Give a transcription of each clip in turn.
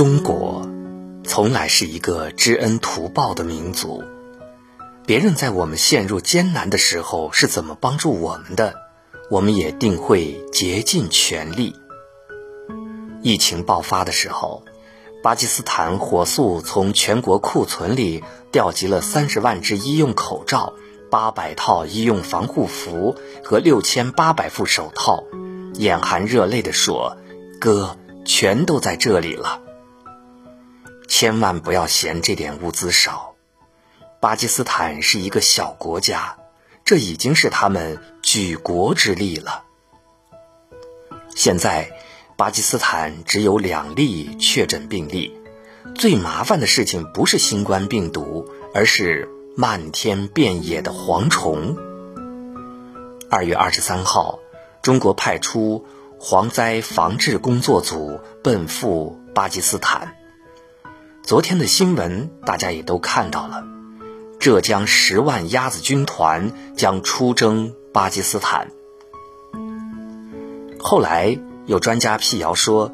中国从来是一个知恩图报的民族，别人在我们陷入艰难的时候是怎么帮助我们的，我们也定会竭尽全力。疫情爆发的时候，巴基斯坦火速从全国库存里调集了三十万只医用口罩、八百套医用防护服和六千八百副手套，眼含热泪地说：“哥，全都在这里了。”千万不要嫌这点物资少，巴基斯坦是一个小国家，这已经是他们举国之力了。现在，巴基斯坦只有两例确诊病例，最麻烦的事情不是新冠病毒，而是漫天遍野的蝗虫。二月二十三号，中国派出蝗灾防治工作组奔赴巴基斯坦。昨天的新闻大家也都看到了，浙江十万鸭子军团将出征巴基斯坦。后来有专家辟谣说，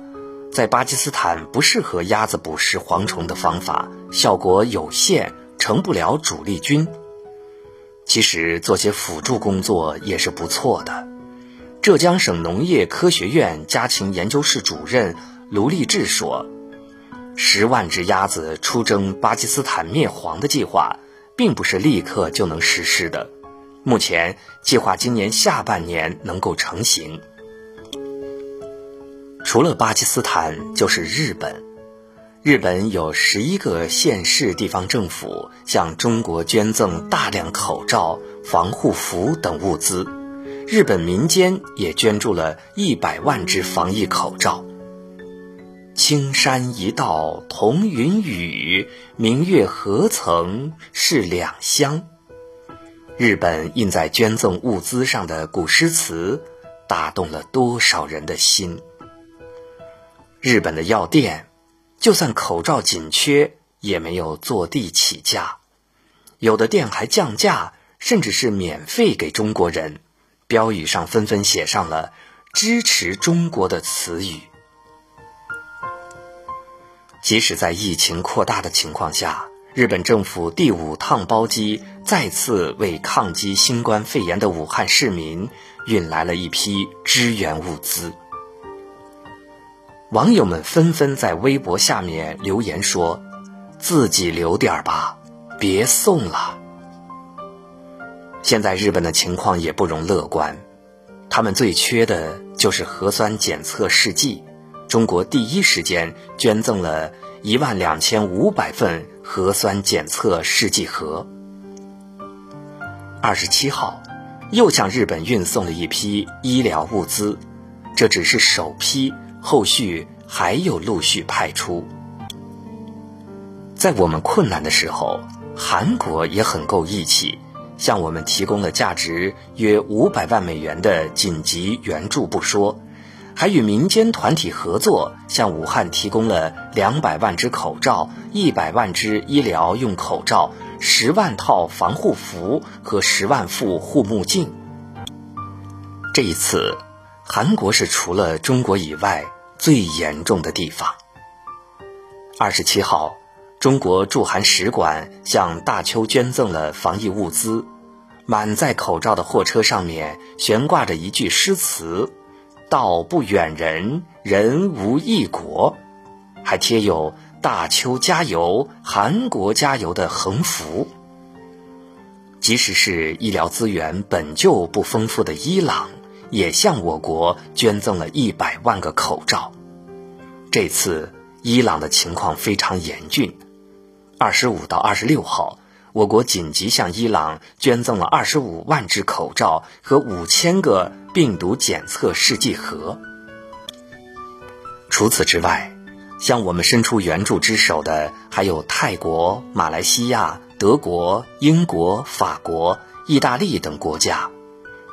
在巴基斯坦不适合鸭子捕食蝗虫的方法，效果有限，成不了主力军。其实做些辅助工作也是不错的。浙江省农业科学院家禽研究室主任卢立志说。十万只鸭子出征巴基斯坦灭蝗的计划，并不是立刻就能实施的。目前计划今年下半年能够成型。除了巴基斯坦，就是日本。日本有十一个县市地方政府向中国捐赠大量口罩、防护服等物资，日本民间也捐助了一百万只防疫口罩。青山一道同云雨，明月何曾是两乡。日本印在捐赠物资上的古诗词，打动了多少人的心？日本的药店，就算口罩紧缺，也没有坐地起价，有的店还降价，甚至是免费给中国人。标语上纷纷写上了支持中国的词语。即使在疫情扩大的情况下，日本政府第五趟包机再次为抗击新冠肺炎的武汉市民运来了一批支援物资。网友们纷纷在微博下面留言说：“自己留点儿吧，别送了。”现在日本的情况也不容乐观，他们最缺的就是核酸检测试剂。中国第一时间捐赠了一万两千五百份核酸检测试剂盒。二十七号，又向日本运送了一批医疗物资，这只是首批，后续还有陆续派出。在我们困难的时候，韩国也很够义气，向我们提供了价值约五百万美元的紧急援助不说。还与民间团体合作，向武汉提供了两百万只口罩、一百万只医疗用口罩、十万套防护服和十万副护目镜。这一次，韩国是除了中国以外最严重的地方。二十七号，中国驻韩使馆向大邱捐赠了防疫物资，满载口罩的货车上面悬挂着一句诗词。道不远人，人无异国，还贴有“大邱加油，韩国加油”的横幅。即使是医疗资源本就不丰富的伊朗，也向我国捐赠了一百万个口罩。这次伊朗的情况非常严峻。二十五到二十六号，我国紧急向伊朗捐赠了二十五万只口罩和五千个。病毒检测试剂盒。除此之外，向我们伸出援助之手的还有泰国、马来西亚、德国、英国、法国、意大利等国家，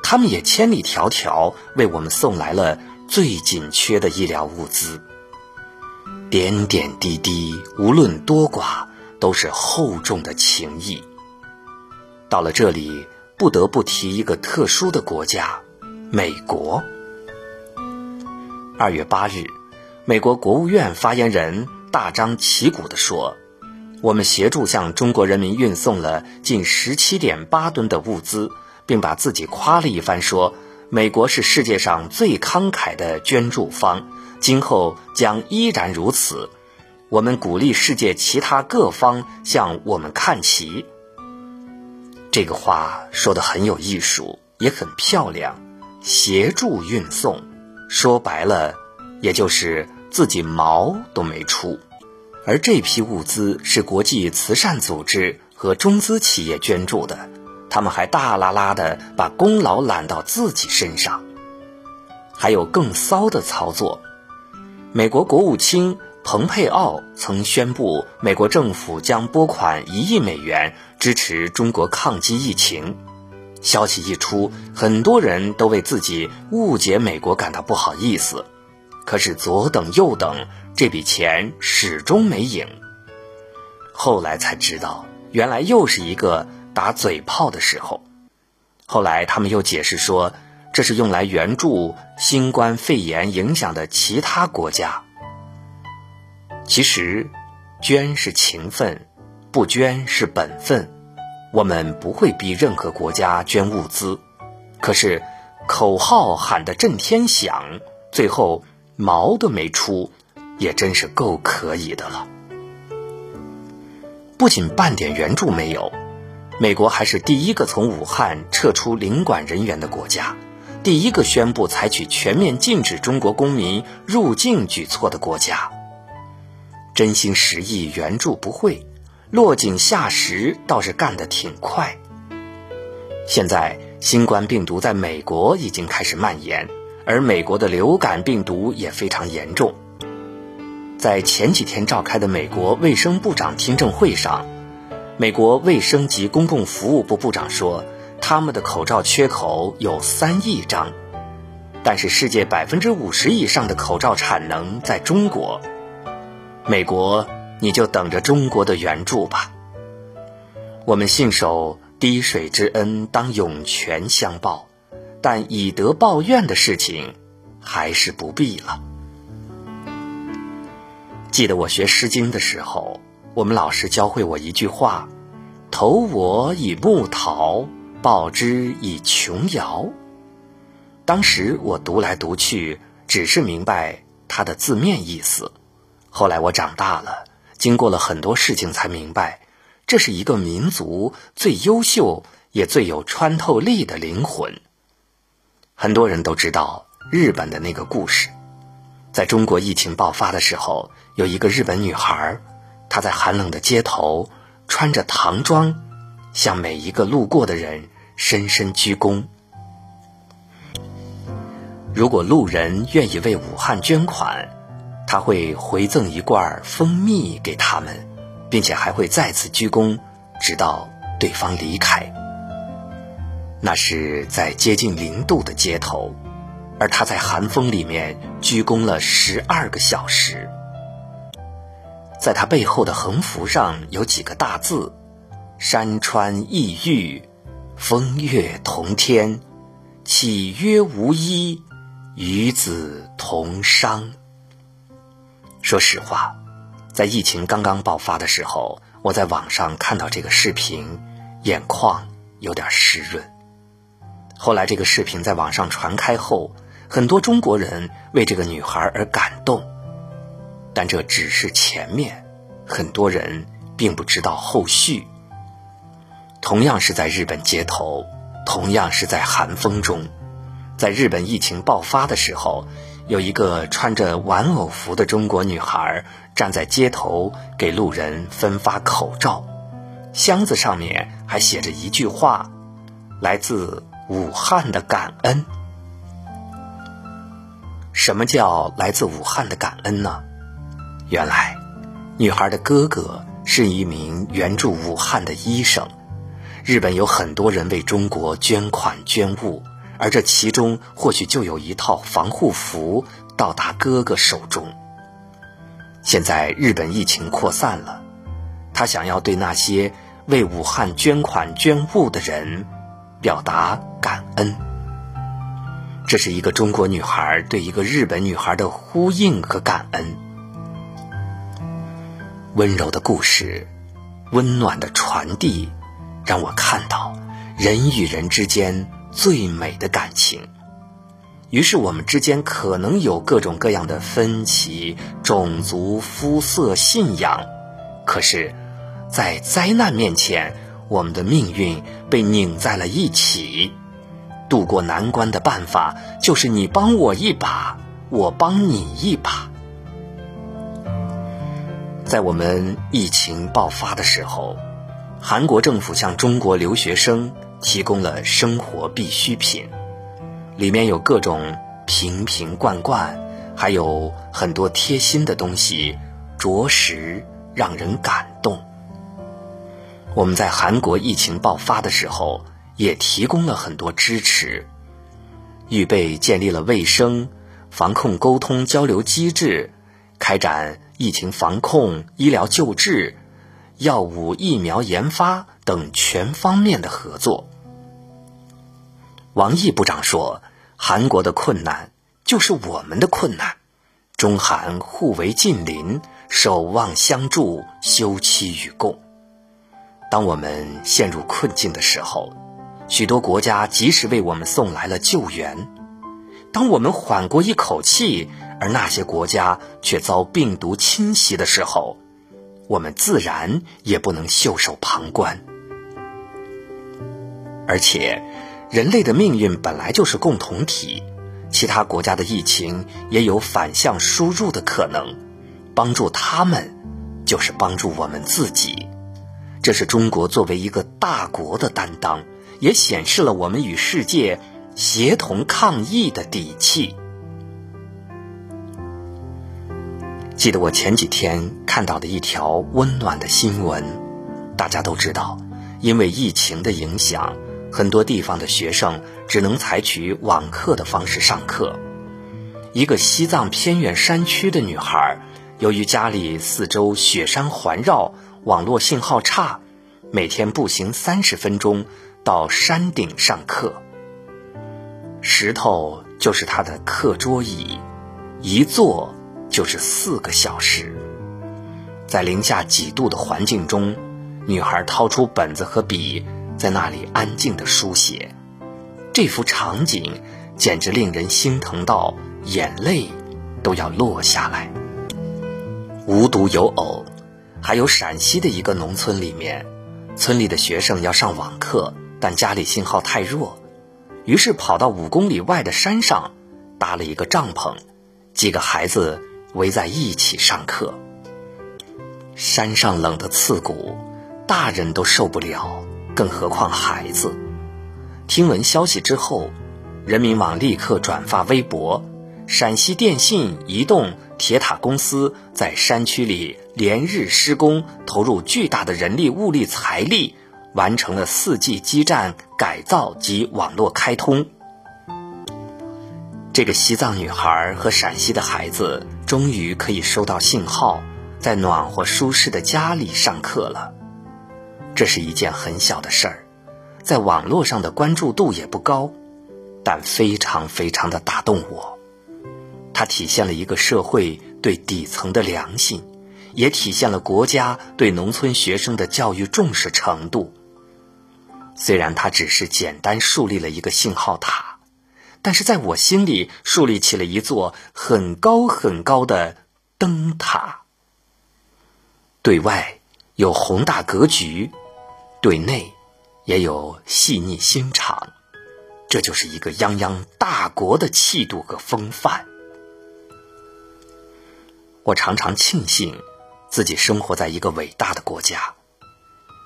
他们也千里迢迢为我们送来了最紧缺的医疗物资。点点滴滴，无论多寡，都是厚重的情谊。到了这里，不得不提一个特殊的国家。美国二月八日，美国国务院发言人大张旗鼓地说：“我们协助向中国人民运送了近十七点八吨的物资，并把自己夸了一番，说美国是世界上最慷慨的捐助方，今后将依然如此。我们鼓励世界其他各方向我们看齐。”这个话说的很有艺术，也很漂亮。协助运送，说白了，也就是自己毛都没出，而这批物资是国际慈善组织和中资企业捐助的，他们还大拉拉的把功劳揽到自己身上。还有更骚的操作，美国国务卿蓬佩奥曾宣布，美国政府将拨款一亿美元支持中国抗击疫情。消息一出，很多人都为自己误解美国感到不好意思。可是左等右等，这笔钱始终没影。后来才知道，原来又是一个打嘴炮的时候。后来他们又解释说，这是用来援助新冠肺炎影响的其他国家。其实，捐是情分，不捐是本分。我们不会逼任何国家捐物资，可是口号喊得震天响，最后毛都没出，也真是够可以的了。不仅半点援助没有，美国还是第一个从武汉撤出领馆人员的国家，第一个宣布采取全面禁止中国公民入境举措的国家。真心实意援助不会。落井下石倒是干得挺快。现在新冠病毒在美国已经开始蔓延，而美国的流感病毒也非常严重。在前几天召开的美国卫生部长听证会上，美国卫生及公共服务部部长说，他们的口罩缺口有三亿张，但是世界百分之五十以上的口罩产能在中国，美国。你就等着中国的援助吧。我们信守滴水之恩当涌泉相报，但以德报怨的事情还是不必了。记得我学《诗经》的时候，我们老师教会我一句话：“投我以木桃，报之以琼瑶。”当时我读来读去，只是明白它的字面意思。后来我长大了。经过了很多事情，才明白，这是一个民族最优秀也最有穿透力的灵魂。很多人都知道日本的那个故事，在中国疫情爆发的时候，有一个日本女孩，她在寒冷的街头穿着唐装，向每一个路过的人深深鞠躬。如果路人愿意为武汉捐款，他会回赠一罐蜂蜜给他们，并且还会再次鞠躬，直到对方离开。那是在接近零度的街头，而他在寒风里面鞠躬了十二个小时。在他背后的横幅上有几个大字：“山川异域，风月同天，岂曰无衣，与子同裳。”说实话，在疫情刚刚爆发的时候，我在网上看到这个视频，眼眶有点湿润。后来这个视频在网上传开后，很多中国人为这个女孩而感动，但这只是前面，很多人并不知道后续。同样是在日本街头，同样是在寒风中，在日本疫情爆发的时候。有一个穿着玩偶服的中国女孩站在街头给路人分发口罩，箱子上面还写着一句话：“来自武汉的感恩。”什么叫来自武汉的感恩呢？原来，女孩的哥哥是一名援助武汉的医生。日本有很多人为中国捐款捐物。而这其中或许就有一套防护服到达哥哥手中。现在日本疫情扩散了，他想要对那些为武汉捐款捐物的人表达感恩。这是一个中国女孩对一个日本女孩的呼应和感恩。温柔的故事，温暖的传递，让我看到人与人之间最美的感情。于是，我们之间可能有各种各样的分歧，种族、肤色、信仰，可是，在灾难面前，我们的命运被拧在了一起。渡过难关的办法，就是你帮我一把，我帮你一把。在我们疫情爆发的时候，韩国政府向中国留学生提供了生活必需品。里面有各种瓶瓶罐罐，还有很多贴心的东西，着实让人感动。我们在韩国疫情爆发的时候，也提供了很多支持，预备建立了卫生、防控、沟通、交流机制，开展疫情防控、医疗救治、药物疫苗研发等全方面的合作。王毅部长说：“韩国的困难就是我们的困难，中韩互为近邻，守望相助，休戚与共。当我们陷入困境的时候，许多国家及时为我们送来了救援；当我们缓过一口气，而那些国家却遭病毒侵袭的时候，我们自然也不能袖手旁观，而且。”人类的命运本来就是共同体，其他国家的疫情也有反向输入的可能，帮助他们就是帮助我们自己，这是中国作为一个大国的担当，也显示了我们与世界协同抗疫的底气。记得我前几天看到的一条温暖的新闻，大家都知道，因为疫情的影响。很多地方的学生只能采取网课的方式上课。一个西藏偏远山区的女孩，由于家里四周雪山环绕，网络信号差，每天步行三十分钟到山顶上课。石头就是她的课桌椅，一坐就是四个小时。在零下几度的环境中，女孩掏出本子和笔。在那里安静的书写，这幅场景简直令人心疼到眼泪都要落下来。无独有偶，还有陕西的一个农村里面，村里的学生要上网课，但家里信号太弱，于是跑到五公里外的山上搭了一个帐篷，几个孩子围在一起上课。山上冷得刺骨，大人都受不了。更何况孩子，听闻消息之后，人民网立刻转发微博。陕西电信、移动、铁塔公司在山区里连日施工，投入巨大的人力、物力、财力，完成了 4G 基站改造及网络开通。这个西藏女孩和陕西的孩子终于可以收到信号，在暖和舒适的家里上课了。这是一件很小的事儿，在网络上的关注度也不高，但非常非常的打动我。它体现了一个社会对底层的良心，也体现了国家对农村学生的教育重视程度。虽然它只是简单树立了一个信号塔，但是在我心里树立起了一座很高很高的灯塔。对外有宏大格局。对内，也有细腻心肠，这就是一个泱泱大国的气度和风范。我常常庆幸自己生活在一个伟大的国家，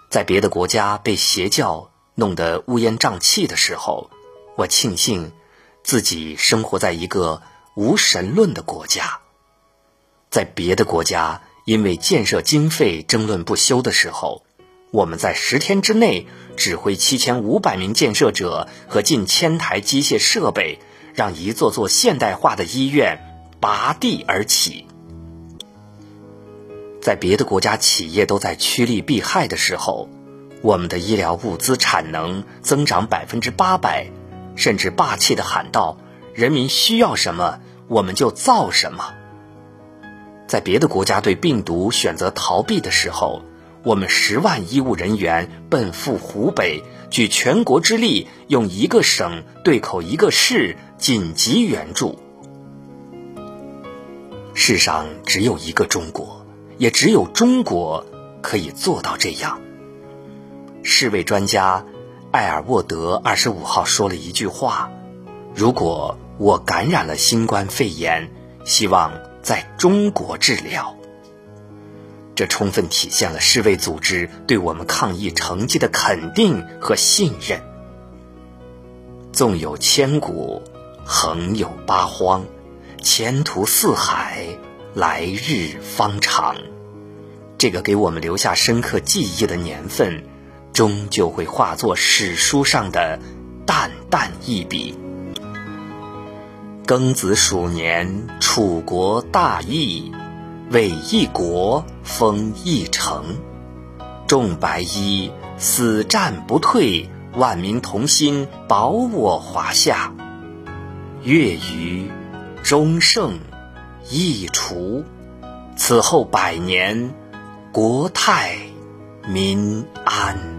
在别的国家被邪教弄得乌烟瘴气的时候，我庆幸自己生活在一个无神论的国家。在别的国家因为建设经费争论不休的时候。我们在十天之内指挥七千五百名建设者和近千台机械设备，让一座座现代化的医院拔地而起。在别的国家企业都在趋利避害的时候，我们的医疗物资产能增长百分之八百，甚至霸气的喊道：“人民需要什么，我们就造什么。”在别的国家对病毒选择逃避的时候，我们十万医务人员奔赴湖北，举全国之力，用一个省对口一个市，紧急援助。世上只有一个中国，也只有中国可以做到这样。世卫专家艾尔沃德二十五号说了一句话：“如果我感染了新冠肺炎，希望在中国治疗。”这充分体现了世卫组织对我们抗疫成绩的肯定和信任。纵有千古，横有八荒。前途似海，来日方长。这个给我们留下深刻记忆的年份，终究会化作史书上的淡淡一笔。庚子鼠年，楚国大义，为一国，封一城。众白衣，死战不退，万民同心，保我华夏。月余。终胜，易除，此后百年，国泰民安。